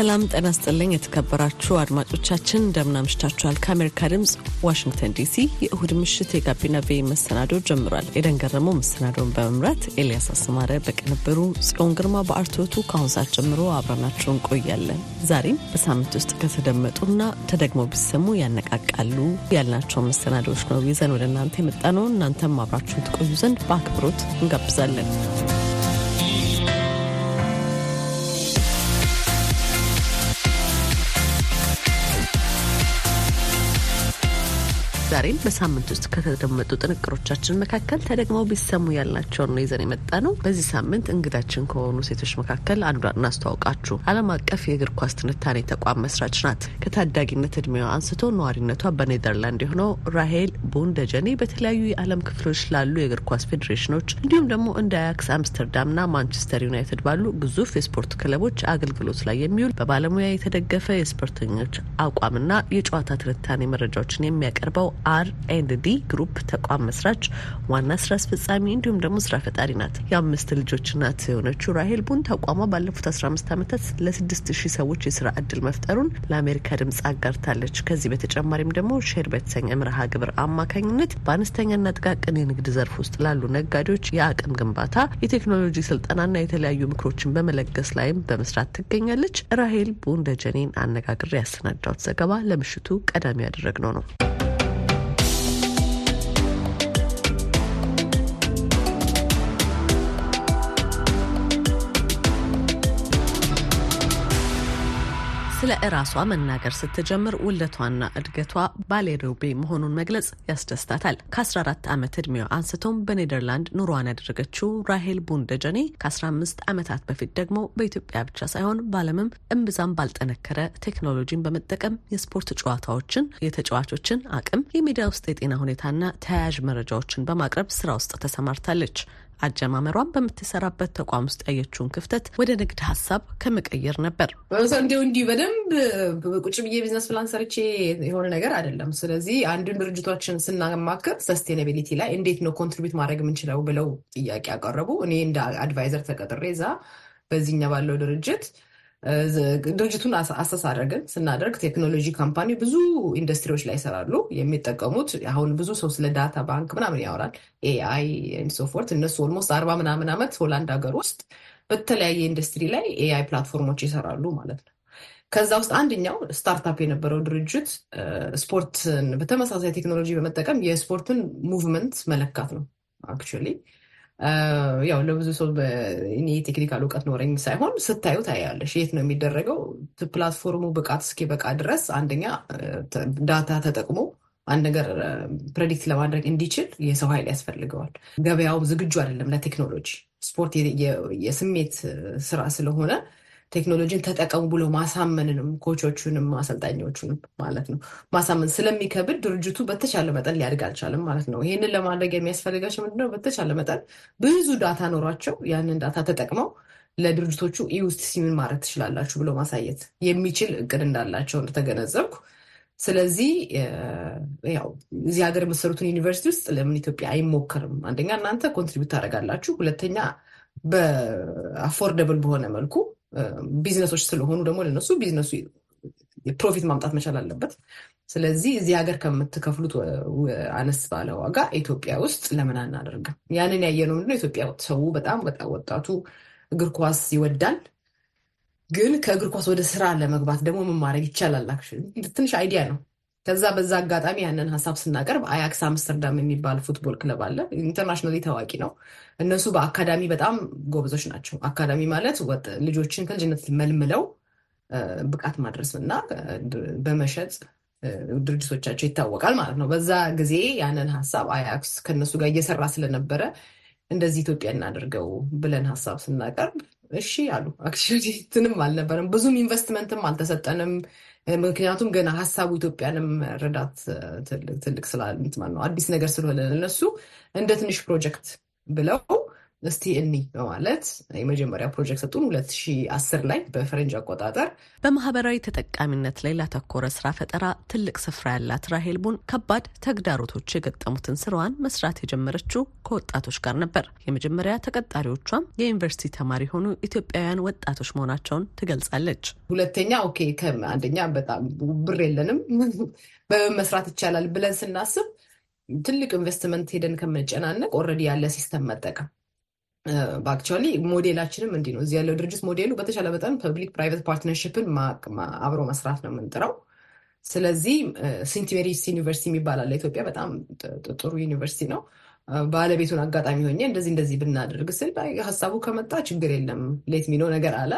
ሰላም ጤና ስጥልኝ። የተከበራችሁ አድማጮቻችን እንደምን አምሽታችኋል? ከአሜሪካ ድምፅ ዋሽንግተን ዲሲ የእሁድ ምሽት የጋቢና ቬ መሰናዶ ጀምሯል። ኤደን ገረመው መሰናዶውን በመምራት ኤልያስ አስማረ በቅንብሩ፣ ጽዮን ግርማ በአርትዖቱ ከአሁን ሰዓት ጀምሮ አብረናችሁ እንቆያለን። ዛሬም በሳምንት ውስጥ ከተደመጡና ተደግሞ ቢሰሙ ያነቃቃሉ ያልናቸው መሰናዶዎች ነው ይዘን ወደ እናንተ የመጣ ነው። እናንተም አብራችሁን ትቆዩ ዘንድ በአክብሮት እንጋብዛለን። ዛሬም በሳምንት ውስጥ ከተደመጡ ጥንቅሮቻችን መካከል ተደግመው ቢሰሙ ያልናቸውን ነው ይዘን የመጣ ነው። በዚህ ሳምንት እንግዳችን ከሆኑ ሴቶች መካከል አንዷን እናስተዋውቃችሁ። ዓለም አቀፍ የእግር ኳስ ትንታኔ ተቋም መስራች ናት። ከታዳጊነት እድሜዋ አንስቶ ነዋሪነቷ በኔዘርላንድ የሆነው ራሄል ቡንደጀኔ በተለያዩ የዓለም ክፍሎች ላሉ የእግር ኳስ ፌዴሬሽኖች እንዲሁም ደግሞ እንደ አያክስ አምስተርዳምና ማንቸስተር ዩናይትድ ባሉ ግዙፍ የስፖርት ክለቦች አገልግሎት ላይ የሚውል በባለሙያ የተደገፈ የስፖርተኞች አቋምና የጨዋታ ትንታኔ መረጃዎችን የሚያቀርበው R and D Group ተቋም መስራች ዋና ስራ አስፈጻሚ እንዲሁም ደግሞ ስራ ፈጣሪ ናት። የአምስት ልጆች እናት የሆነችው ራሄል ቡን ተቋሟ ባለፉት አስራ አምስት ዓመታት ለስድስት ሺህ ሰዎች የስራ እድል መፍጠሩን ለአሜሪካ ድምጽ አጋርታለች። ከዚህ በተጨማሪም ደግሞ Share በተሰኘ መርሃ ግብር አማካኝነት በአነስተኛና ጥቃቅን የንግድ ዘርፍ ውስጥ ላሉ ነጋዴዎች የአቅም ግንባታ፣ የቴክኖሎጂ ስልጠናና የተለያዩ ምክሮችን በመለገስ ላይም በመስራት ትገኛለች። ራሄል ቡን ደጀኔን አነጋግሬ ያሰናዳሁት ዘገባ ለምሽቱ ቀዳሚ ያደረግነው ነው። ስለ እራሷ መናገር ስትጀምር ውልደቷና እድገቷ ባሌሮቤ መሆኑን መግለጽ ያስደስታታል። ከ14 ዓመት ዕድሜዋ አንስቶም በኔደርላንድ ኑሯን ያደረገችው ራሄል ቡንደጀኔ ከ15 ዓመታት በፊት ደግሞ በኢትዮጵያ ብቻ ሳይሆን በዓለምም እምብዛም ባልጠነከረ ቴክኖሎጂን በመጠቀም የስፖርት ጨዋታዎችን፣ የተጫዋቾችን አቅም፣ የሜዳ ውስጥ የጤና ሁኔታና ተያያዥ መረጃዎችን በማቅረብ ስራ ውስጥ ተሰማርታለች። አጀማመሯን በምትሰራበት ተቋም ውስጥ ያየችውን ክፍተት ወደ ንግድ ሀሳብ ከመቀየር ነበር። እንዲሁ እንዲህ በደንብ ቁጭ ብዬ business plan ሰርቼ የሆነ ነገር አይደለም። ስለዚህ አንድን ድርጅቶችን ስናማክር sustainability ላይ እንዴት ነው contribute ማድረግ የምንችለው ብለው ጥያቄ ያቀረቡ እኔ እንደ advisor ተቀጥሬ እዛ በዚህኛ ባለው ድርጅት ድርጅቱን አድርገን ስናደርግ technology company ብዙ ኢንዱስትሪዎች ላይ ይሰራሉ። የሚጠቀሙት አሁን ብዙ ሰው ስለ data bank ምናምን ያወራል፣ AI so forth። እነሱ almost አርባ ምናምን ዓመት ሆላንድ ሀገር ውስጥ በተለያየ ኢንዱስትሪ ላይ AI platform ኦች ይሰራሉ ማለት ነው። ከዛ ውስጥ አንደኛው startup የነበረው ድርጅት ስፖርትን በተመሳሳይ ቴክኖሎጂ በመጠቀም የስፖርትን movement መለካት ነው actually ያው ለብዙ ሰው እኔ technical እውቀት ኖረኝ ሳይሆን ስታዩ ታያለሽ። የት ነው የሚደረገው? platform ኡ ብቃት እስኪበቃ ድረስ አንደኛ data ተጠቅሞ አንድ ነገር predict ለማድረግ እንዲችል የሰው ኃይል ያስፈልገዋል። ገበያው ዝግጁ አይደለም ለቴክኖሎጂ። ስፖርት የስሜት ስራ ስለሆነ ቴክኖሎጂን ተጠቀሙ ብሎ ማሳመንንም coach ኦቹንም አሰልጣኞቹንም ማለት ነው ማሳመን ስለሚከብድ ድርጅቱ በተቻለ መጠን ሊያድግ አልቻለም ማለት ነው። ይህንን ለማድረግ የሚያስፈልጋቸው ምንድነው? በተቻለ መጠን ብዙ data ኖሯቸው ያንን data ተጠቅመው ለድርጅቶቹ ኢውስት ሲምን ማድረግ ትችላላችሁ ብሎ ማሳየት የሚችል እቅድ እንዳላቸው እንደተገነዘብኩ ስለዚህ ያው እዚህ ሀገር የሚሰሩትን ዩኒቨርሲቲ ውስጥ ለምን ኢትዮጵያ አይሞከርም? አንደኛ እናንተ contribute ታደርጋላችሁ፣ ሁለተኛ በ affordable በሆነ መልኩ ቢዝነሶች ስለሆኑ ደግሞ ለነሱ ቢዝነሱ profit ማምጣት መቻል አለበት። ስለዚህ እዚህ ሀገር ከምትከፍሉት አነስ ባለ ዋጋ ኢትዮጵያ ውስጥ ለምን አናደርግም? ያንን ያየነው ምንድነው ኢትዮጵያ ሰው በጣም በጣም ወጣቱ እግር ኳስ ይወዳል። ግን ከእግር ኳስ ወደ ስራ ለመግባት ደግሞ ምን ማድረግ ይቻላል? ትንሽ idea ነው። ከዛ በዛ አጋጣሚ ያንን ሀሳብ ስናቀርብ አያክስ አምስተርዳም የሚባል football club አለ። internationally ታዋቂ ነው። እነሱ በአካዳሚ በጣም ጎበዞች ናቸው። አካዳሚ ማለት ወጣት ልጆችን ከልጅነት መልምለው ብቃት ማድረስ እና በመሸጥ ድርጅቶቻቸው ይታወቃል ማለት ነው። በዛ ጊዜ ያንን ሀሳብ አያክስ ከነሱ ጋር እየሰራ ስለነበረ እንደዚህ ኢትዮጵያ እናደርገው ብለን ሀሳብ ስናቀርብ እሺ አሉ። actually እንትንም አልነበረም ብዙም ኢንቨስትመንትም አልተሰጠንም። ምክንያቱም ገና ሀሳቡ ኢትዮጵያንም ረዳት ትልቅ ስላልንት ነው አዲስ ነገር ስለሆነ እነሱ እንደ ትንሽ ፕሮጀክት ብለው እስቲ እኒ በማለት የመጀመሪያ ፕሮጀክት ሰጡን 2010 ላይ በፈረንጅ አቆጣጠር። በማህበራዊ ተጠቃሚነት ላይ ላተኮረ ስራ ፈጠራ ትልቅ ስፍራ ያላት ራሄል ቡን ከባድ ተግዳሮቶች የገጠሙትን ስራዋን መስራት የጀመረችው ከወጣቶች ጋር ነበር። የመጀመሪያ ተቀጣሪዎቿም የዩኒቨርሲቲ ተማሪ የሆኑ ኢትዮጵያውያን ወጣቶች መሆናቸውን ትገልጻለች። ሁለተኛ okay አንደኛ በጣም ብር የለንም በምን መስራት ይቻላል ብለን ስናስብ ትልቅ ኢንቨስትመንት ሄደን ከምንጨናነቅ already ያለ system መጠቀም በ actually ሞዴላችንም እንዲህ ነው። እዚህ ያለው ድርጅት ሞዴሉ በተሻለ መጠን public private partnership ን አብሮ መስራት ነው የምንጥረው። ስለዚህ ሴንት ሜሪስ ዩኒቨርሲቲ የሚባል አለ ኢትዮጵያ፣ በጣም ጥሩ ዩኒቨርሲቲ ነው። ባለቤቱን አጋጣሚ ሆኜ እንደዚህ እንደዚህ ብናደርግ ስል ሀሳቡ ከመጣ ችግር የለም ሌት የሚለው ነገር አለ።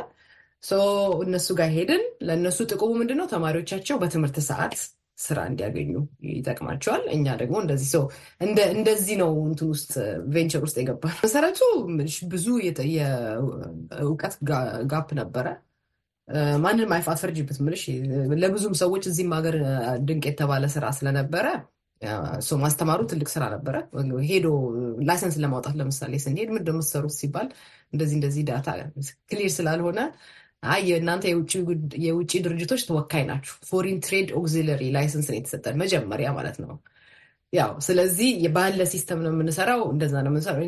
እነሱ ጋር ሄድን። ለእነሱ ጥቅሙ ምንድን ነው? ተማሪዎቻቸው በትምህርት ሰዓት ስራ እንዲያገኙ ይጠቅማቸዋል። እኛ ደግሞ እንደዚህ ሰው እንደዚህ ነው እንትን ውስጥ venture ውስጥ የገባ መሰረቱ ብዙ የእውቀት gap ነበረ። ማንንም አትፈርጅበት ምልሽ ለብዙም ሰዎች እዚህም ሀገር ድንቅ የተባለ ስራ ስለነበረ ሰው ማስተማሩ ትልቅ ስራ ነበረ። ሄዶ license ለማውጣት ለምሳሌ ስንሄድ ምንድን ነው ሲባል እንደዚህ እንደዚህ data clear ስላልሆነ አይ የእናንተ የውጭ ድርጅቶች ተወካይ ናችሁ። foreign trade auxiliary license ነው የተሰጠን መጀመሪያ ማለት ነው። ያው ስለዚህ ባለ system ነው የምንሰራው፣ እንደዛ ነው የምንሰራው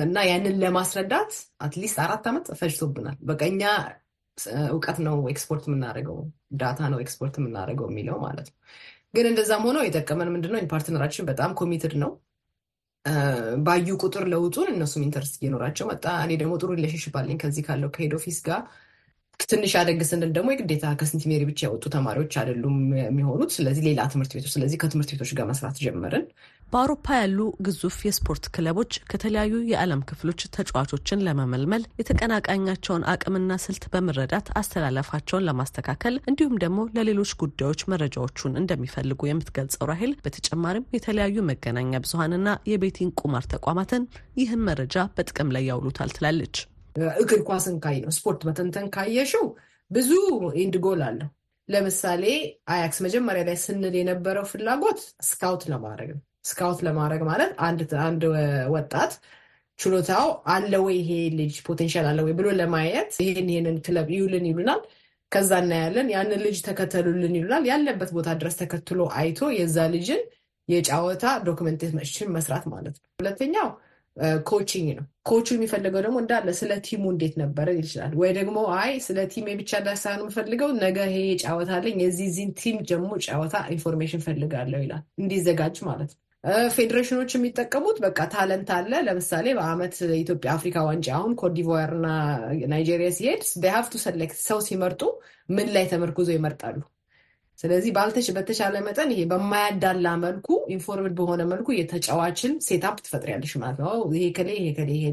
እና ያንን ለማስረዳት at least አራት ዓመት ፈጅቶብናል። በቃ እኛ እውቀት ነው ኤክስፖርት የምናደርገው data ነው ኤክስፖርት የምናደርገው የሚለው ማለት ነው። ግን እንደዛም ሆነው የጠቀመን ምንድነው partner ኣችን በጣም committed ነው። ባዩ ቁጥር ለውጡን እነሱም interest እየኖራቸው መጣ። እኔ ደግሞ ጥሩ relationship አለኝ ከዚህ ካለው ከ head office ጋር ትንሽ አደግ ስንል ደግሞ የግዴታ ከሴንት ሜሪ ብቻ የወጡ ተማሪዎች አይደሉም የሚሆኑት። ስለዚህ ሌላ ትምህርት ቤቶች ስለዚህ ከትምህርት ቤቶች ጋር መስራት ጀመርን። በአውሮፓ ያሉ ግዙፍ የስፖርት ክለቦች ከተለያዩ የዓለም ክፍሎች ተጫዋቾችን ለመመልመል የተቀናቃኛቸውን አቅምና ስልት በመረዳት አስተላለፋቸውን ለማስተካከል እንዲሁም ደግሞ ለሌሎች ጉዳዮች መረጃዎቹን እንደሚፈልጉ የምትገልጸው ራሄል በተጨማሪም የተለያዩ መገናኛ ብዙሀንና የ betting ቁማር ተቋማትን ይህን መረጃ በጥቅም ላይ ያውሉታል ትላለች። እግር ኳስን ካየ ስፖርት መተንተን ካየሽው ብዙ end goal አለው። ለምሳሌ አያክስ መጀመሪያ ላይ ስንል የነበረው ፍላጎት ስካውት ለማድረግ ነው። ስካውት ለማድረግ ማለት አንድ ወጣት ችሎታው አለ ወይ ይሄ ልጅ potential አለ ወይ ብሎ ለማየት ይሄን ይሄንን ክለብ ይውልን ይሉናል። ከዛ እናያለን። ያንን ልጅ ተከተሉልን ይሉናል። ያለበት ቦታ ድረስ ተከትሎ አይቶ የዛ ልጅን የጫወታ documentation መስራት ማለት ነው። ሁለተኛው coaching ነው። ኮቹ የሚፈልገው ደግሞ እንዳለ ስለ team ኡ እንዴት ነበረ ይችላል። ወይ ደግሞ አይ ስለ team ብቻ ሳይሆን የምፈልገው ነገ ይሄ ጨዋታ አለኝ የዚህዚህን team ደግሞ ጨዋታ information ፈልጋለሁ ይላል። እንዲዘጋጅ ማለት ነው። ፌዴሬሽኖች የሚጠቀሙት በቃ talent አለ። ለምሳሌ በአመት ኢትዮጵያ አፍሪካ ዋንጫ አሁን ኮትዲቯር እና ናይጄሪያ ሲሄድ በሀፍቱ select ሰው ሲመርጡ ምን ላይ ተመርኩዞ ይመርጣሉ? ስለዚህ ባልተች በተቻለ መጠን ይሄ በማያዳላ መልኩ informed በሆነ መልኩ የተጫዋችን setup ትፈጥሪያለሽ ማለት ነው። ይሄ ከሌ ይሄ ከሌ ይሄ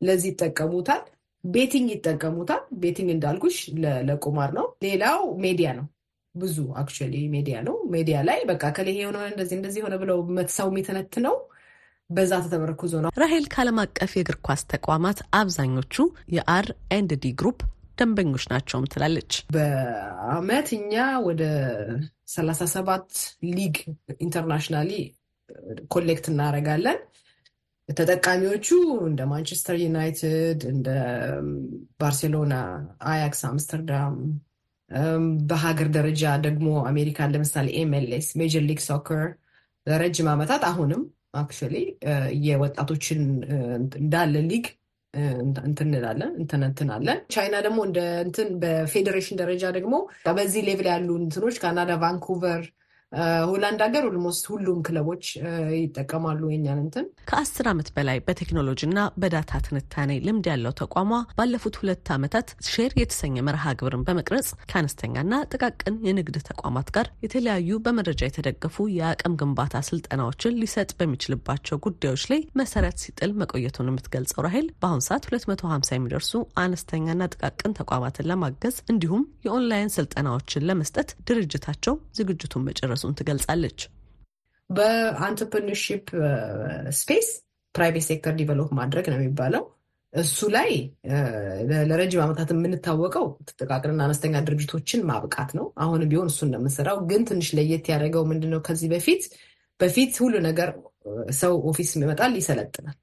ለዚህ ይጠቀሙታል። betting ይጠቀሙታል። betting እንዳልኩሽ ለቁማር ነው። ሌላው ሜዲያ ነው። ብዙ actually ሜዲያ ነው። ሜዲያ ላይ በቃ ከሌ የሆነ እንደዚህ እንደዚህ የሆነ ብለው ሰው የሚተነትነው በዛ ተተመርኩዞ ነው። ራሄል ከዓለም አቀፍ የእግር ኳስ ተቋማት አብዛኞቹ የ R and D Group ደንበኞች ናቸውም ትላለች። በአመት እኛ ወደ ሰላሳ ሰባት ሊግ internationally collect እናደርጋለን። ተጠቃሚዎቹ እንደ ማንቸስተር ዩናይትድ፣ እንደ ባርሴሎና፣ አያክስ አምስተርዳም፣ በሀገር ደረጃ ደግሞ አሜሪካን ለምሳሌ MLS Major League Soccer ለረጅም ዓመታት አሁንም actually የወጣቶችን እንዳለ ሊግ እንትን እንላለን እንትንትናለን። ቻይና ደግሞ እንደ እንትን በፌዴሬሽን ደረጃ ደግሞ በዚህ level ያሉ እንትኖች ካናዳ፣ ቫንኩቨር ሆላንድ ሀገር almost ሁሉም ክለቦች ይጠቀማሉ የኛን እንትን። ከአስር ዓመት በላይ በቴክኖሎጂና በዳታ ትንታኔ ልምድ ያለው ተቋሟ ባለፉት ሁለት ዓመታት ሼር የተሰኘ መርሃ ግብርን በመቅረጽ ከአነስተኛና ጥቃቅን የንግድ ተቋማት ጋር የተለያዩ በመረጃ የተደገፉ የአቅም ግንባታ ስልጠናዎችን ሊሰጥ በሚችልባቸው ጉዳዮች ላይ መሰረት ሲጥል መቆየቱን የምትገልጸው ራሄል በአሁኑ ሰዓት 250 የሚደርሱ አነስተኛና ጥቃቅን ተቋማትን ለማገዝ እንዲሁም የኦንላይን ስልጠናዎችን ለመስጠት ድርጅታቸው ዝግጅቱን መጨረሱ መድረሱን ትገልጻለች። በ entrepreneurship space private sector develop ማድረግ ነው የሚባለው። እሱ ላይ ለረጅም ዓመታት የምንታወቀው ጥቃቅንና አነስተኛ ድርጅቶችን ማብቃት ነው። አሁን ቢሆን እሱ እንደምንሰራው ግን ትንሽ ለየት ያደረገው ምንድነው? ከዚህ በፊት በፊት ሁሉ ነገር ሰው office ይመጣል፣ ይሰለጥናል።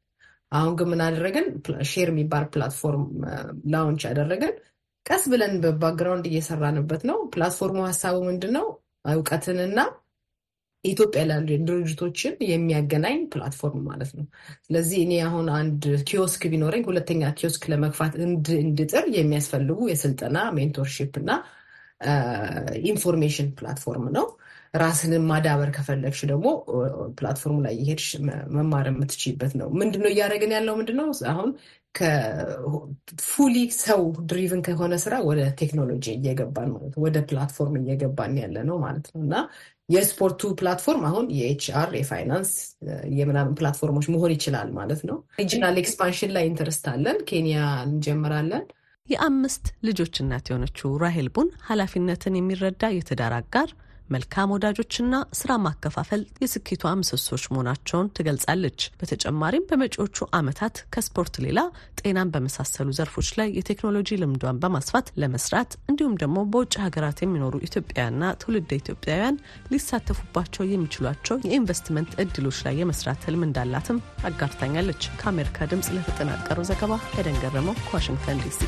አሁን ግን ምን አደረግን? ሼር የሚባል platform launch ያደረግን ቀስ ብለን በ background እየሰራንበት ነው። platform ኡ ሀሳቡ ምንድን ነው? እውቀትንና ኢትዮጵያ ላሉ ድርጅቶችን የሚያገናኝ platform ማለት ነው። ስለዚህ እኔ አሁን አንድ ኪዮስክ ቢኖረኝ ሁለተኛ ኪዮስክ ለመግፋት እንድጥር የሚያስፈልጉ የስልጠና mentorship እና information platform ነው። ራስንን ማዳበር ከፈለግሽ ደግሞ platform ኡ ላይ የሄድሽ መማር የምትችይበት ነው። ምንድነው እያደረግን ያለው? ምንድነው አሁን ከ fully ሰው driven ከሆነ ስራ ወደ ቴክኖሎጂ እየገባን ማለት ወደ platform እየገባን ያለ ነው ማለት ነው እና የስፖርቱ platform አሁን የ HR የፋይናንስ የምናምን platform ኦች መሆን ይችላል ማለት ነው። regional expansion ላይ interest አለን። ኬንያ እንጀምራለን። የአምስት ልጆች እናት የሆነችው ራሄል ቡን ኃላፊነትን የሚረዳ የትዳር አጋር መልካም ወዳጆችና ስራ ማከፋፈል የስኬቷ ምሰሶች መሆናቸውን ትገልጻለች። በተጨማሪም በመጪዎቹ ዓመታት ከስፖርት ሌላ ጤናን በመሳሰሉ ዘርፎች ላይ የቴክኖሎጂ ልምዷን በማስፋት ለመስራት እንዲሁም ደግሞ በውጭ ሀገራት የሚኖሩ ኢትዮጵያውያንና ትውልደ ኢትዮጵያውያን ሊሳተፉባቸው የሚችሏቸው የኢንቨስትመንት እድሎች ላይ የመስራት ህልም እንዳላትም አጋርታኛለች። ከአሜሪካ ድምጽ ለተጠናቀረው ዘገባ ኤደን ገረመው ከዋሽንግተን ዲሲ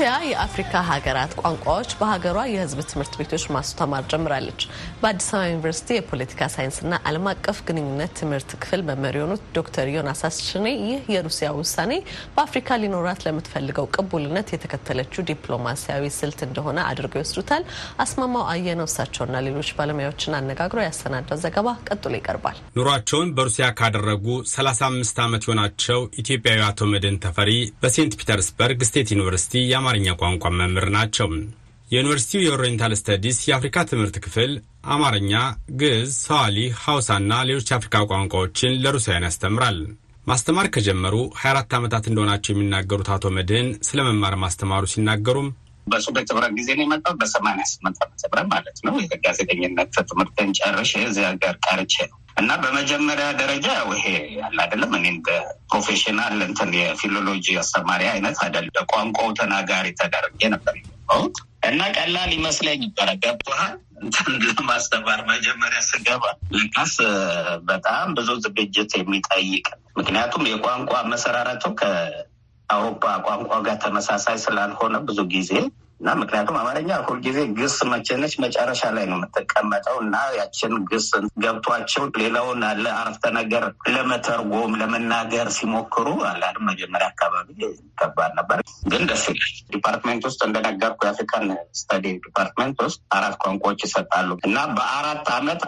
ሩሲያ የአፍሪካ ሀገራት ቋንቋዎች በሀገሯ የሕዝብ ትምህርት ቤቶች ማስተማር ጀምራለች። በአዲስ አበባ ዩኒቨርሲቲ የፖለቲካ ሳይንስና ዓለም አቀፍ ግንኙነት ትምህርት ክፍል መምህር የሆኑት ዶክተር ዮናስ አስችኔ ይህ የሩሲያ ውሳኔ በአፍሪካ ሊኖራት ለምትፈልገው ቅቡልነት የተከተለችው ዲፕሎማሲያዊ ስልት እንደሆነ አድርገው ይወስዱታል። አስማማው አየነው እሳቸውና ሌሎች ባለሙያዎችን አነጋግሮ ያሰናዳው ዘገባ ቀጥሎ ይቀርባል። ኑሯቸውን በሩሲያ ካደረጉ 35 ዓመት የሆናቸው ኢትዮጵያዊ አቶ መድን ተፈሪ በሴንት ፒተርስበርግ ስቴት ዩኒቨርሲቲ የአማርኛ ቋንቋ መምህር ናቸው። የዩኒቨርሲቲው የ Oriental Studies የአፍሪካ ትምህርት ክፍል አማርኛ፣ ግዕዝ፣ ስዋሂሊ፣ ሐውሳና ሌሎች የአፍሪካ ቋንቋዎችን ለሩሲያውያን ያስተምራል። ማስተማር ከጀመሩ 24 ዓመታት እንደሆናቸው የሚናገሩት አቶ መድህን ስለ መማር ማስተማሩ ሲናገሩም በሶቭየት ህብረት ጊዜ ነው የመጣው በሰማንያ ስምንት ዓመተ ምህረት ማለት ነው። የጋዜጠኝነት ትምህርትን ጨርሼ እዚህ ሀገር ቀርቼ ነው እና በመጀመሪያ ደረጃ ይሄ ያለ አይደለም እኔ እንደ professional እንትን የፊሎሎጂ አስተማሪ አይነት አይደለም። በቋንቋው ተናጋሪ ተደርጌ ነበር የገባሁት እና ቀላል ይመስለኝ ነበረ። ገብቶሃል እንትን ለማስተማር መጀመሪያ ስገባ ለካስ በጣም ብዙ ዝግጅት የሚጠይቅ ምክንያቱም የቋንቋ መሰራረቱ ከአውሮፓ ቋንቋ ጋር ተመሳሳይ ስላልሆነ ብዙ ጊዜ እና ምክንያቱም አማርኛ ሁልጊዜ ግስ መቼነች መጨረሻ ላይ ነው የምትቀመጠው እና ያችን ግስ ገብቷቸው ሌላውን አለ አረፍተ ነገር ለመተርጎም ለመናገር ሲሞክሩ አላድ መጀመሪያ አካባቢ ከባድ ነበር፣ ግን ደስ ይላል። ውስጥ እንደነገርኩ የ African study department ውስጥ አራት ቋንቋዎች ይሰጣሉ እና በአራት አመት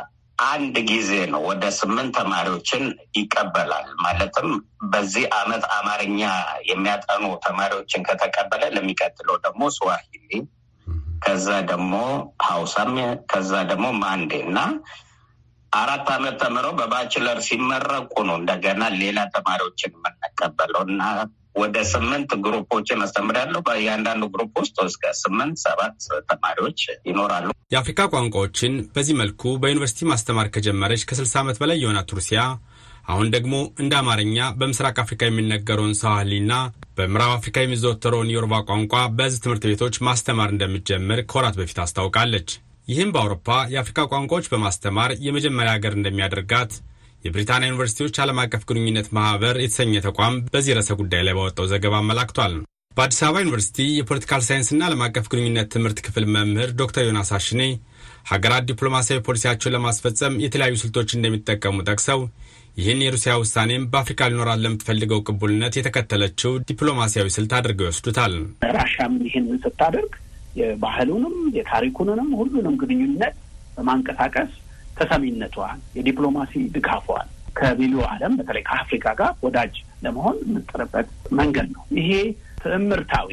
አንድ ጊዜ ነው ወደ ስምንት ተማሪዎችን ይቀበላል። ማለትም በዚህ አመት አማርኛ የሚያጠኑ ተማሪዎችን ከተቀበለ ለሚቀጥለው ደግሞ ስዋሂሊ፣ ከዛ ደግሞ ሀውሳም፣ ከዛ ደግሞ ማንዴ እና አራት አመት ተምረው በ bachelor ሲመረቁ ነው እንደገና ሌላ ተማሪዎችን የምንቀበለው እና ወደ ስምንት group ኦችን አስተምራለሁ። በእያንዳንዱ group ውስጥ እስከ ስምንት ሰባት ተማሪዎች ይኖራሉ። የአፍሪካ ቋንቋዎችን በዚህ መልኩ በዩኒቨርሲቲ ማስተማር ከጀመረች ከስልሳ ዓመት በላይ የሆናት ሩሲያ አሁን ደግሞ እንደ አማርኛ በምስራቅ አፍሪካ የሚነገረውን ስዋሂሊና በምዕራብ አፍሪካ የሚዘወተረውን የዮሩባ ቋንቋ በሕዝብ ትምህርት ቤቶች ማስተማር እንደምትጀምር ከወራት በፊት አስታውቃለች። ይህም በአውሮፓ የአፍሪካ ቋንቋዎች በማስተማር የመጀመሪያ ሀገር እንደሚያደርጋት የብሪታንያ ዩኒቨርሲቲዎች ዓለም አቀፍ ግንኙነት ማህበር የተሰኘ ተቋም በዚህ ርዕሰ ጉዳይ ላይ ባወጣው ዘገባ አመላክቷል። በአዲስ አበባ ዩኒቨርሲቲ የፖለቲካል ሳይንስና ዓለም አቀፍ ግንኙነት ትምህርት ክፍል መምህር ዶክተር ዮናስ አሽኔ ሀገራት ዲፕሎማሲያዊ ፖሊሲያቸውን ለማስፈጸም የተለያዩ ስልቶች እንደሚጠቀሙ ጠቅሰው ይህን የሩሲያ ውሳኔም በአፍሪካ ሊኖራት ለምትፈልገው ቅቡልነት የተከተለችው ዲፕሎማሲያዊ ስልት አድርገው ይወስዱታል። ራሻም ይህንን ስታደርግ የባህሉንም የታሪኩንንም ሁሉንም ግንኙነት በማንቀሳቀስ ተሰሚነቷን የዲፕሎማሲ ድጋፏን ከቢሉ ዓለም በተለይ ከአፍሪካ ጋር ወዳጅ ለመሆን የምንጥርበት መንገድ ነው። ይሄ ትዕምርታዊ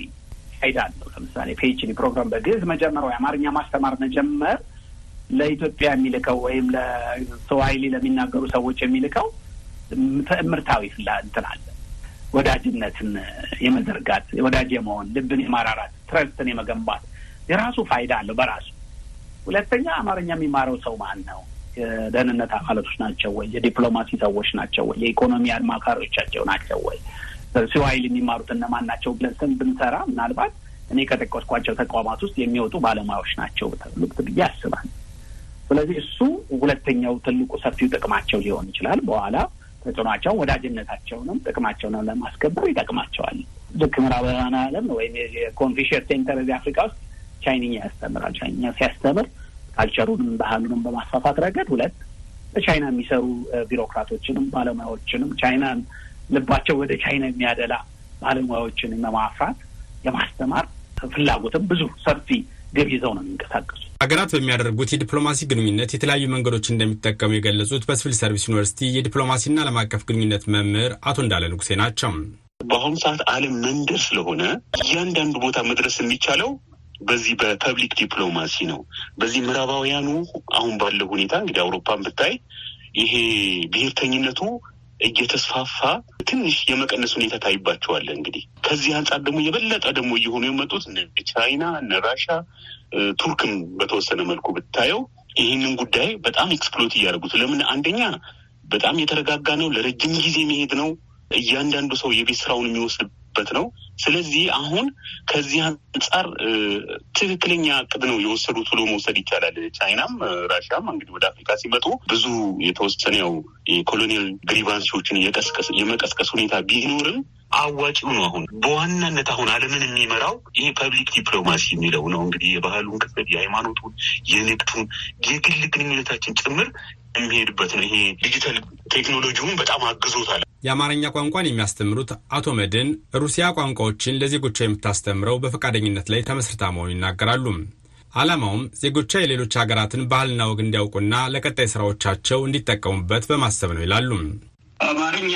ፋይዳ አለው። ለምሳሌ PhD ፕሮግራም በግዕዝ መጀመር ወይ አማርኛ ማስተማር መጀመር ለኢትዮጵያ የሚልከው ወይም ለስዋሂሊ ለሚናገሩ ሰዎች የሚልከው ትዕምርታዊ ፍላ እንትን አለ። ወዳጅነትን የመዘርጋት ወዳጅ የመሆን ልብን የማራራት ትረስትን የመገንባት የራሱ ፋይዳ አለው በራሱ ሁለተኛ አማርኛ የሚማረው ሰው ማን ነው? የደህንነት አካላቶች ናቸው ወይ? የዲፕሎማሲ ሰዎች ናቸው ወይ? የኢኮኖሚ አማካሪዎቻቸው ናቸው ወይ? ስዋሂሊ የሚማሩት እነማን ናቸው ብለን ብንሰራ ምናልባት እኔ ከጠቀስኳቸው ተቋማት ውስጥ የሚወጡ ባለሙያዎች ናቸው ተብሎ ብዬ አስባለሁ። ስለዚህ እሱ ሁለተኛው ትልቁ ሰፊው ጥቅማቸው ሊሆን ይችላል። በኋላ ተጽዕኗቸው ወዳጅነታቸውንም ጥቅማቸውንም ለማስከበር ይጠቅማቸዋል። ልክ ምዕራባውያን ዓለም ወይም የ Confucius center እዚህ አፍሪካ ውስጥ ቻይንኛ ያስተምራል። ቻይንኛ ሲያስተምር culture ኡንም ባህሉንም በማስፋፋት ረገድ ሁለት በቻይና የሚሰሩ ቢሮክራቶችንም ባለሙያዎችንም ቻይናን ልባቸው ወደ ቻይና የሚያደላ ባለሙያዎችን የማፍራት የማስተማር ፍላጎትም ብዙ ሰፊ ግብ ይዘው ነው የሚንቀሳቀሱ። ሀገራት በሚያደርጉት የዲፕሎማሲ ግንኙነት የተለያዩ መንገዶች እንደሚጠቀሙ የገለጹት በሲቪል ሰርቪስ ዩኒቨርሲቲ የዲፕሎማሲና ዓለም አቀፍ ግንኙነት መምህር አቶ እንዳለ ንጉሴ ናቸው። በአሁኑ ሰዓት ዓለም መንደር ስለሆነ እያንዳንዱ ቦታ መድረስ የሚቻለው በዚህ በ public diplomacy ነው። በዚህ ምዕራባውያኑ አሁን ባለው ሁኔታ እንግዲህ አውሮፓን ብታይ ይሄ ብሔርተኝነቱ እየተስፋፋ ትንሽ የመቀነስ ሁኔታ ታይባቸዋለህ። እንግዲህ ከዚህ አንጻር ደግሞ የበለጠ ደግሞ እየሆኑ የመጡት እነ ቻይና እነ ራሻ፣ ቱርክም በተወሰነ መልኩ ብታየው ይህንን ጉዳይ በጣም exploit እያደረጉት ለምን አንደኛ በጣም የተረጋጋ ነው፣ ለረጅም ጊዜ መሄድ ነው። እያንዳንዱ ሰው የቤት ስራውን የሚወስድበት ነው። ስለዚህ አሁን ከዚህ አንጻር ትክክለኛ እቅድ ነው የወሰዱት ብሎ መውሰድ ይቻላል። ቻይናም ራሽያም እንግዲህ ወደ አፍሪካ ሲመጡ ብዙ የተወሰነ ያው የ colonial grievance ዎችን የመቀስቀስ ሁኔታ ቢኖርም አዋጭው ነው። አሁን በዋናነት አሁን ዓለምን የሚመራው ይሄ public diplomacy የሚለው ነው። እንግዲህ የባህሉን ክፍል፣ የሃይማኖቱን፣ የንግዱን፣ የግል ግንኙነታችን ጭምር የሚሄድበት ነው። ይሄ ዲጂታል ቴክኖሎጂውን በጣም አግዞታል። የአማርኛ ቋንቋን የሚያስተምሩት አቶ መድን ሩሲያ ቋንቋዎችን ለዜጎቿ የምታስተምረው በፈቃደኝነት ላይ ተመስርታ መሆኑ ይናገራሉ። ዓላማውም ዜጎቿ የሌሎች ሀገራትን ባህልና ወግ እንዲያውቁና ለቀጣይ ስራዎቻቸው እንዲጠቀሙበት በማሰብ ነው ይላሉ። አማርኛ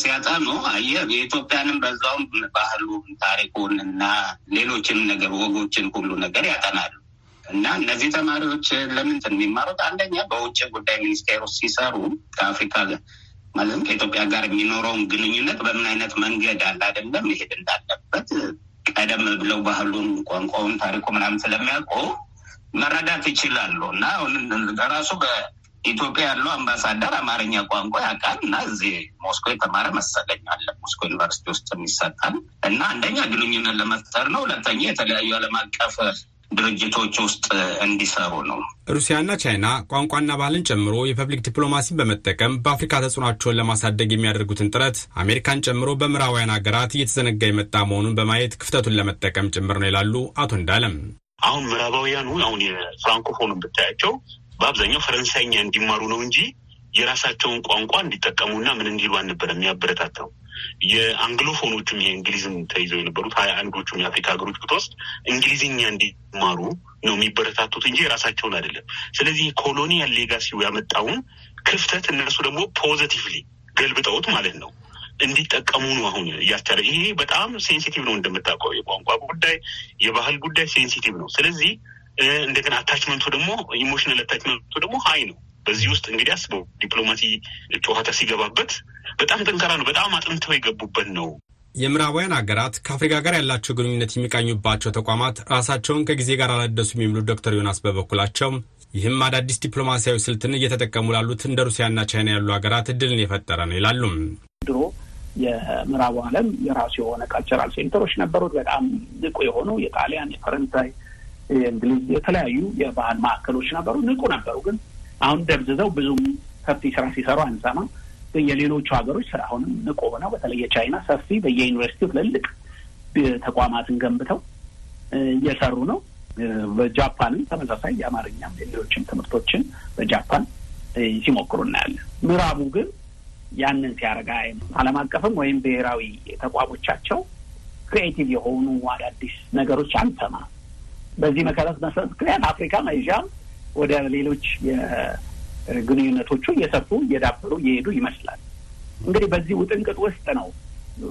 ሲያጠኑ አየህ የኢትዮጵያንም በዛውም ባህሉን፣ ታሪኩን እና ሌሎችን ነገር ወጎችን ሁሉ ነገር ያጠናሉ። እና እነዚህ ተማሪዎች ለምን የሚማሩት አንደኛ በውጭ ጉዳይ ሚኒስቴር ውስጥ ሲሰሩ ከአፍሪካ ማለትም ከኢትዮጵያ ጋር የሚኖረውን ግንኙነት በምን አይነት መንገድ አለ አይደለም? መሄድ እንዳለበት ቀደም ብለው ባህሉን፣ ቋንቋውን፣ ታሪኩ ምናምን ስለሚያውቁ መረዳት ይችላሉ። እና ራሱ በኢትዮጵያ ያለው አምባሳደር አማርኛ ቋንቋ ያውቃል እና እዚህ ሞስኮ የተማረ መሰለኝ አለ። ሞስኮ ዩኒቨርሲቲ ውስጥ የሚሰጣል እና አንደኛ ግንኙነት ለመፍጠር ነው። ሁለተኛ የተለያዩ ዓለም አቀፍ ድርጅቶች ውስጥ እንዲሰሩ ነው። ሩሲያና ቻይና ቋንቋና ባህልን ጨምሮ የፐብሊክ ዲፕሎማሲን በመጠቀም በአፍሪካ ተጽዕኖቸውን ለማሳደግ የሚያደርጉትን ጥረት አሜሪካን ጨምሮ በምዕራባውያን ሀገራት እየተዘነጋ የመጣ መሆኑን በማየት ክፍተቱን ለመጠቀም ጭምር ነው ይላሉ አቶ እንዳለም። አሁን ምዕራባውያኑ አሁን የፍራንኮፎኑን ብታያቸው በአብዛኛው ፈረንሳይኛ እንዲማሩ ነው እንጂ የራሳቸውን ቋንቋ እንዲጠቀሙና ምን እንዲሉ አልነበረ የሚያበረታታው። የአንግሎፎኖቹም ይሄ እንግሊዝም ተይዘው የነበሩት ሀያ አንዶቹም የአፍሪካ ሀገሮች ብትወስድ እንግሊዝኛ እንዲማሩ ነው የሚበረታቱት እንጂ የራሳቸውን አይደለም። ስለዚህ colonial legacy ው ያመጣውን ክፍተት እነሱ ደግሞ positively ገልብጠውት ማለት ነው እንዲጠቀሙ ነው አሁን እያስቻለ። ይሄ በጣም sensitive ነው እንደምታውቀው፣ የቋንቋ ጉዳይ የባህል ጉዳይ sensitive ነው። ስለዚህ እንደገና attachment ኡ ደግሞ emotional attachment ኡ ደግሞ high ነው። በዚህ ውስጥ እንግዲህ አስበው ዲፕሎማሲ ጨዋታ ሲገባበት በጣም ጠንካራ ነው። በጣም አጥንተው የገቡበት ነው። የምዕራባውያን ሀገራት ከአፍሪካ ጋር ያላቸው ግንኙነት የሚቃኙባቸው ተቋማት ራሳቸውን ከጊዜ ጋር አላደሱም የሚሉት ዶክተር ዮናስ በበኩላቸው ይህም አዳዲስ ዲፕሎማሲያዊ ስልትን እየተጠቀሙ ላሉት እንደ ሩሲያና ቻይና ያሉ ሀገራት እድልን የፈጠረ ነው ይላሉም። ድሮ የምዕራቡ ዓለም የራሱ የሆነ ካልቸራል ሴንተሮች ነበሩት። በጣም ንቁ የሆኑ የጣሊያን፣ የፈረንሳይ፣ የእንግሊዝ የተለያዩ የባህል ማዕከሎች ነበሩ። ንቁ ነበሩ። ግን አሁን ደብዝዘው ብዙም ሰፊ ስራ ሲሰሩ አንሰማ። የሌሎቹ ሀገሮች ስራ አሁንም ንቁ ሆነው በተለይ የቻይና ሰፊ በየዩኒቨርሲቲው ትልልቅ ተቋማትን ገንብተው እየሰሩ ነው። በጃፓንም ተመሳሳይ የአማርኛም የሌሎችም ትምህርቶችን በጃፓን ሲሞክሩ እናያለን። ምዕራቡ ግን ያንን ሲያደርግ ዓለም አቀፍም ወይም ብሔራዊ ተቋሞቻቸው creative የሆኑ አዳዲስ ነገሮች አንሰማ። በዚህ መሰረት መሰረት ምክንያት አፍሪካም ኤዥያም ወደ ሌሎች የግንኙነቶቹ እየሰፉ እየዳበሩ እየሄዱ ይመስላል። እንግዲህ በዚህ ውጥንቅጥ ውስጥ ነው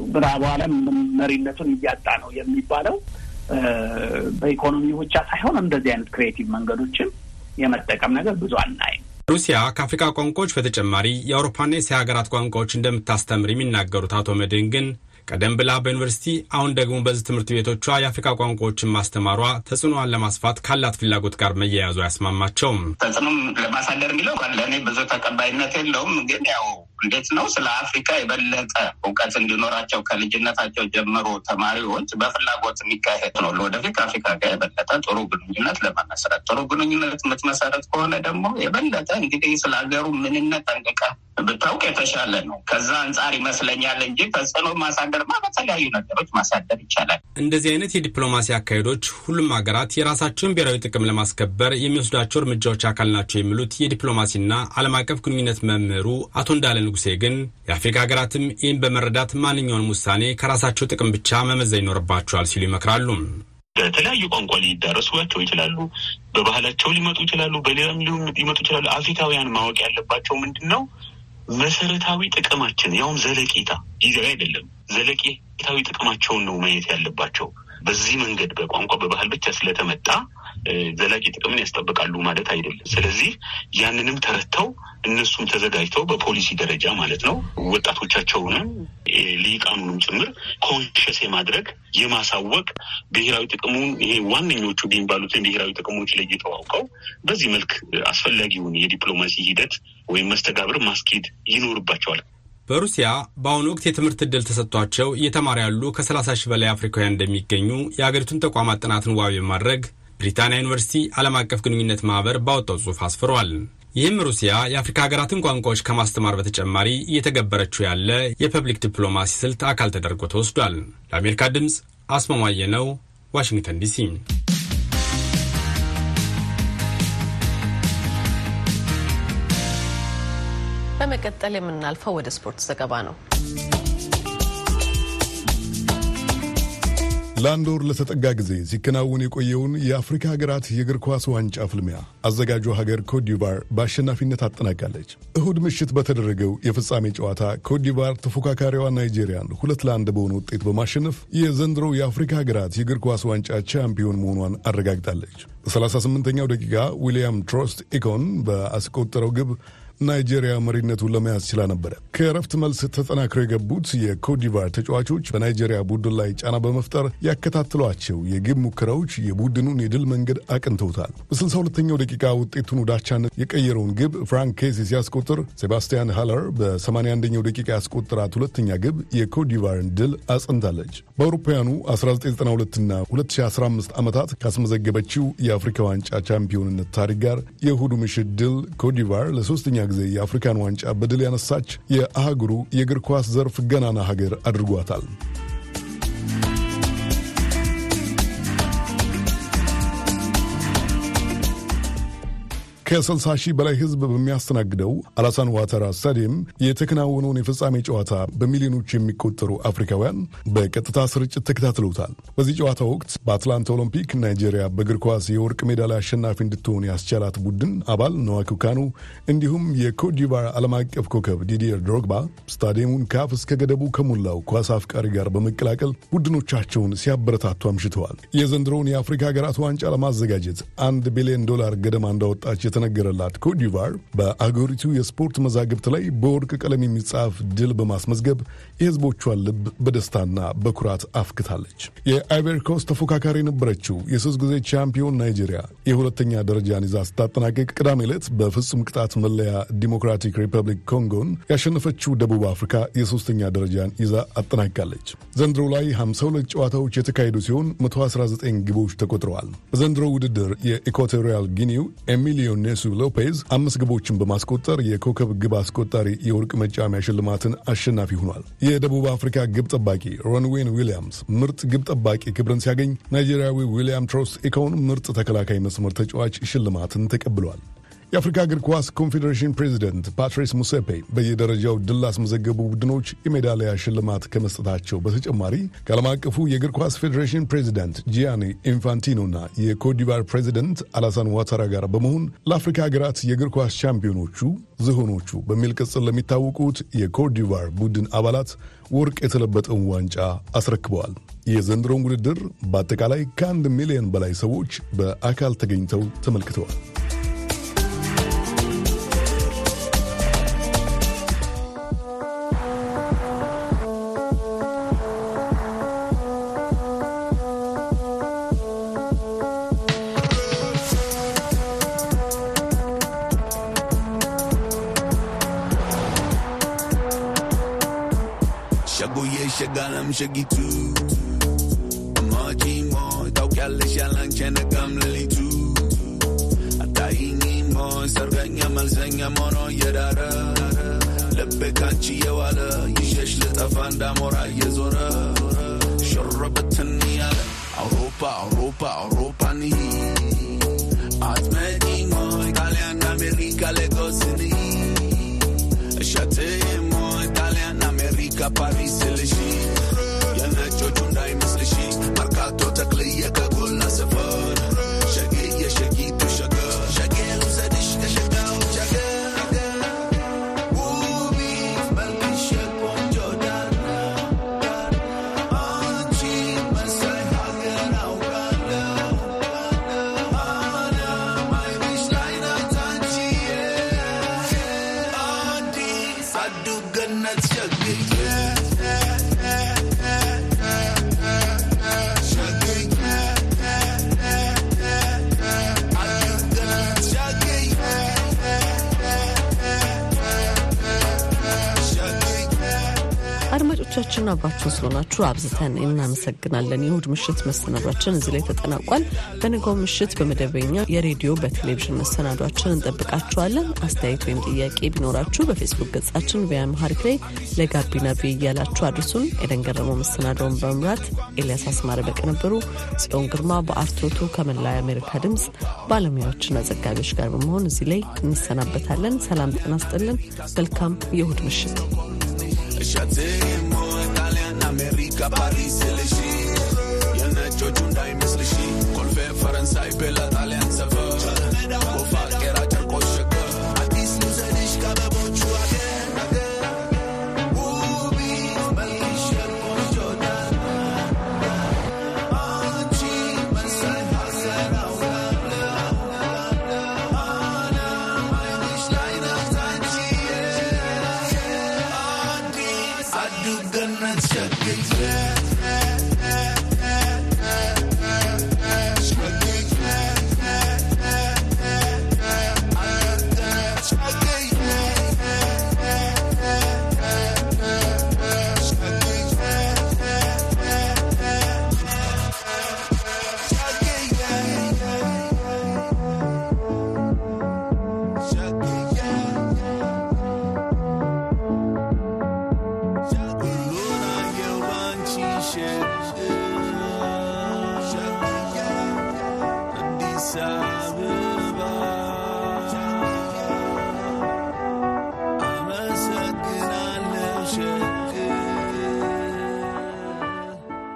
ምዕራቡ ዓለም መሪነቱን እያጣ ነው የሚባለው። በኢኮኖሚ ብቻ ሳይሆን እንደዚህ አይነት creative መንገዶችን የመጠቀም ነገር ብዙ አናይም። ሩሲያ ከአፍሪካ ቋንቋዎች በተጨማሪ የአውሮፓና የእስያ ሀገራት ቋንቋዎች እንደምታስተምር የሚናገሩት አቶ መድህን ግን ቀደም ብላ በዩኒቨርሲቲ አሁን ደግሞ በዚህ ትምህርት ቤቶቿ የአፍሪካ ቋንቋዎችን ማስተማሯ ተጽዕኖዋን ለማስፋት ካላት ፍላጎት ጋር መያያዙ አያስማማቸውም። ተጽዕኖም ለማሳደር የሚለው ለእኔ ብዙ ተቀባይነት የለውም። ግን ያው እንዴት ነው ስለ አፍሪካ የበለጠ እውቀት እንዲኖራቸው ከልጅነታቸው ጀምሮ ተማሪዎች በፍላጎት የሚካሄድ ነው። ለወደፊት ከአፍሪካ ጋር የበለጠ ጥሩ ግንኙነት ለመመስረት ጥሩ ግንኙነት የምትመሰረት ከሆነ ደግሞ የበለጠ እንግዲህ ስለ ሀገሩ ምንነት ጠንቅቀህ ብታውቅ የተሻለ ነው። ከዛ አንጻር ይመስለኛል እንጂ ተጽዕኖ ማሳደርማ በተለያዩ ነገሮች ማሳደር ይቻላል። እንደዚህ አይነት የዲፕሎማሲ አካሄዶች ሁሉም ሀገራት የራሳቸውን ብሔራዊ ጥቅም ለማስከበር የሚወስዷቸው እርምጃዎች አካል ናቸው የሚሉት የዲፕሎማሲና ዓለም አቀፍ ግንኙነት መምህሩ አቶ እንዳለ ንጉሴ ግን የአፍሪካ ሀገራትም ይህን በመረዳት ማንኛውንም ውሳኔ ከራሳቸው ጥቅም ብቻ መመዘን ይኖርባቸዋል ሲሉ ይመክራሉ። በተለያዩ ቋንቋ ሊዳረሱቸው ይችላሉ። በባህላቸው ሊመጡ ይችላሉ። በሌላም ሊመጡ ይችላሉ። አፍሪካውያን ማወቅ ያለባቸው ምንድን ነው? መሰረታዊ ጥቅማችን ያውም ዘለቄታ ጊዜያዊ አይደለም። ዘለቄታዊ ጥቅማቸውን ነው ማየት ያለባቸው። በዚህ መንገድ በቋንቋ በባህል ብቻ ስለተመጣ ዘላቂ ጥቅምን ያስጠብቃሉ ማለት አይደለም። ስለዚህ ያንንም ተረድተው እነሱም ተዘጋጅተው በፖሊሲ ደረጃ ማለት ነው ወጣቶቻቸውንም ሊቃኑንም ጭምር ኮንሽስ የማድረግ የማሳወቅ ብሔራዊ ጥቅሙን ይሄ ዋነኞቹ የሚባሉትን ብሔራዊ ጥቅሞች ለይተው አውቀው በዚህ መልክ አስፈላጊውን የዲፕሎማሲ ሂደት ወይም መስተጋብር ማስኬድ ይኖርባቸዋል። በሩሲያ በአሁኑ ወቅት የትምህርት ዕድል ተሰጥቷቸው እየተማሩ ያሉ ከ30 ሺህ በላይ አፍሪካውያን እንደሚገኙ የአገሪቱን ተቋማት ጥናትን ዋቢ በማድረግ ብሪታንያ ዩኒቨርሲቲ ዓለም አቀፍ ግንኙነት ማኅበር ባወጣው ጽሑፍ አስፍሯል። ይህም ሩሲያ የአፍሪካ ሀገራትን ቋንቋዎች ከማስተማር በተጨማሪ እየተገበረችው ያለ የ public diplomacy ስልት አካል ተደርጎ ተወስዷል። ለአሜሪካ ድምፅ አስማማው አየነው፣ ዋሽንግተን ዲሲ። በመቀጠል የምናልፈው ወደ ስፖርት ዘገባ ነው። ለአንድ ወር ለተጠጋ ጊዜ ሲከናወን የቆየውን የአፍሪካ ሀገራት የእግር ኳስ ዋንጫ ፍልሚያ አዘጋጇ ሀገር ኮትዲቫር በአሸናፊነት አጠናቃለች። እሁድ ምሽት በተደረገው የፍጻሜ ጨዋታ ኮትዲቫር ተፎካካሪዋ ናይጄሪያን ሁለት ለአንድ በሆነ ውጤት በማሸነፍ የዘንድሮው የአፍሪካ ሀገራት የእግር ኳስ ዋንጫ ቻምፒዮን መሆኗን አረጋግጣለች። በ38ኛው ደቂቃ ዊልያም ትሮስት ኢኮንግ በአስቆጠረው ግብ ናይጄሪያ መሪነቱን ለመያዝ ችላ ነበረ። ከእረፍት መልስ ተጠናክረው የገቡት የኮትዲቫር ተጫዋቾች በናይጄሪያ ቡድን ላይ ጫና በመፍጠር ያከታተሏቸው የግብ ሙከራዎች የቡድኑን የድል መንገድ አቅንተውታል። በ62ኛው ደቂቃ ውጤቱን ወደ አቻነት የቀየረውን ግብ ፍራንክ ኬሲ ሲያስቆጥር፣ ሴባስቲያን ሃለር በ81ኛው ደቂቃ ያስቆጠራት ሁለተኛ ግብ የኮትዲቫርን ድል አጽንታለች። በአውሮፓውያኑ 1992ና 2015 ዓመታት ካስመዘገበችው የአፍሪካ ዋንጫ ቻምፒዮንነት ታሪክ ጋር የእሁዱ ምሽት ድል ኮትዲቫር ለሶስተኛ ጊዜ የአፍሪካን ዋንጫ በድል ያነሳች የአህጉሩ የእግር ኳስ ዘርፍ ገናና ሀገር አድርጓታል። ከ60 ሺህ በላይ ሕዝብ በሚያስተናግደው አላሳን ዋተራ ስታዲየም የተከናወነውን የፍጻሜ ጨዋታ በሚሊዮኖች የሚቆጠሩ አፍሪካውያን በቀጥታ ስርጭት ተከታትለውታል። በዚህ ጨዋታ ወቅት በአትላንታ ኦሎምፒክ ናይጄሪያ በእግር ኳስ የወርቅ ሜዳሊያ አሸናፊ እንድትሆን ያስቻላት ቡድን አባል ንዋንኮ ካኑ እንዲሁም የኮትዲቫር ዓለም አቀፍ ኮከብ ዲዲየር ድሮግባ ስታዲየሙን ከአፍ እስከ ገደቡ ከሞላው ኳስ አፍቃሪ ጋር በመቀላቀል ቡድኖቻቸውን ሲያበረታቱ አምሽተዋል። የዘንድሮውን የአፍሪካ ሀገራት ዋንጫ ለማዘጋጀት አንድ ቢሊዮን ዶላር ገደማ እንዳወጣች የተነገረላት ኮትዲቫር በአገሪቱ የስፖርት መዛግብት ላይ በወርቅ ቀለም የሚጻፍ ድል በማስመዝገብ የሕዝቦቿን ልብ በደስታና በኩራት አፍክታለች። የአይቨሪ ኮስት ተፎካካሪ የነበረችው የሶስት ጊዜ ቻምፒዮን ናይጄሪያ የሁለተኛ ደረጃን ይዛ ስታጠናቅቅ ቅዳሜ ዕለት በፍጹም ቅጣት መለያ ዲሞክራቲክ ሪፐብሊክ ኮንጎን ያሸነፈችው ደቡብ አፍሪካ የሶስተኛ ደረጃን ይዛ አጠናቅቃለች። ዘንድሮ ላይ 52 ጨዋታዎች የተካሄዱ ሲሆን 119 ግቦች ተቆጥረዋል። በዘንድሮ ውድድር የኢኳቶሪያል ጊኒው ኤሚሊዮን ኔሱ ሎፔዝ አምስት ግቦችን በማስቆጠር የኮከብ ግብ አስቆጣሪ የወርቅ መጫሚያ ሽልማትን አሸናፊ ሆኗል። የደቡብ አፍሪካ ግብ ጠባቂ ሮንዌን ዊሊያምስ ምርጥ ግብ ጠባቂ ክብርን ሲያገኝ፣ ናይጄሪያዊ ዊሊያም ትሮስ ኢኮን ምርጥ ተከላካይ መስመር ተጫዋች ሽልማትን ተቀብሏል። የአፍሪካ እግር ኳስ ኮንፌዴሬሽን ፕሬዚደንት ፓትሪስ ሙሴፔ በየደረጃው ድል ላስመዘገቡ ቡድኖች የሜዳሊያ ሽልማት ከመስጠታቸው በተጨማሪ ከዓለም አቀፉ የእግር ኳስ ፌዴሬሽን ፕሬዚደንት ጂያኒ ኢንፋንቲኖና የኮትዲቫር ፕሬዚደንት አላሳን ዋታራ ጋር በመሆን ለአፍሪካ ሀገራት የእግር ኳስ ቻምፒዮኖቹ ዝሆኖቹ በሚል ቅጽል ለሚታወቁት የኮትዲቫር ቡድን አባላት ወርቅ የተለበጠውን ዋንጫ አስረክበዋል። የዘንድሮውን ውድድር በአጠቃላይ ከአንድ ሚሊዮን በላይ ሰዎች በአካል ተገኝተው ተመልክተዋል። gitu Majimu tahu kali jalan cina kamli tu. Ata inimu zarganya malzanya mono yadara Lebih kanci ya wala Yishesh litafanda mora yezora. Shorrabatani ala Europa, Europa, Europa ni. Atmedimu Italian, America, Legosini Shatemo Italian, America, Paris, Elegi አድማጮቻችን አብራችሁን ስለሆናችሁ አብዝተን እናመሰግናለን። የእሁድ ምሽት መሰናዷችን እዚህ ላይ ተጠናቋል። በነገው ምሽት በመደበኛ የሬዲዮ በቴሌቪዥን መሰናዷችን እንጠብቃችኋለን። አስተያየት ወይም ጥያቄ ቢኖራችሁ በፌስቡክ ገጻችን VOA Amharic ላይ ለጋቢና ቪኦኤ እያላችሁ አድርሱን። ኤደን ገረመው መሰናዶውን በመምራት ኤልያስ አስማረ በቅንብሩ፣ ጽዮን ግርማ በአርትዖቱ ከመላ የአሜሪካ ድምፅ ባለሙያዎችና ዘጋቢዎች ጋር በመሆን እዚህ ላይ እንሰናበታለን። ሰላም ጤና ስጥልን። መልካም የእሁድ ምሽት ጣሊያን አሜሪካ ፓሪስ ልሺ የነጮቹ እንዳይመስልሺ ኮልፌ ፈረንሳይ ቤላ ጣሊያን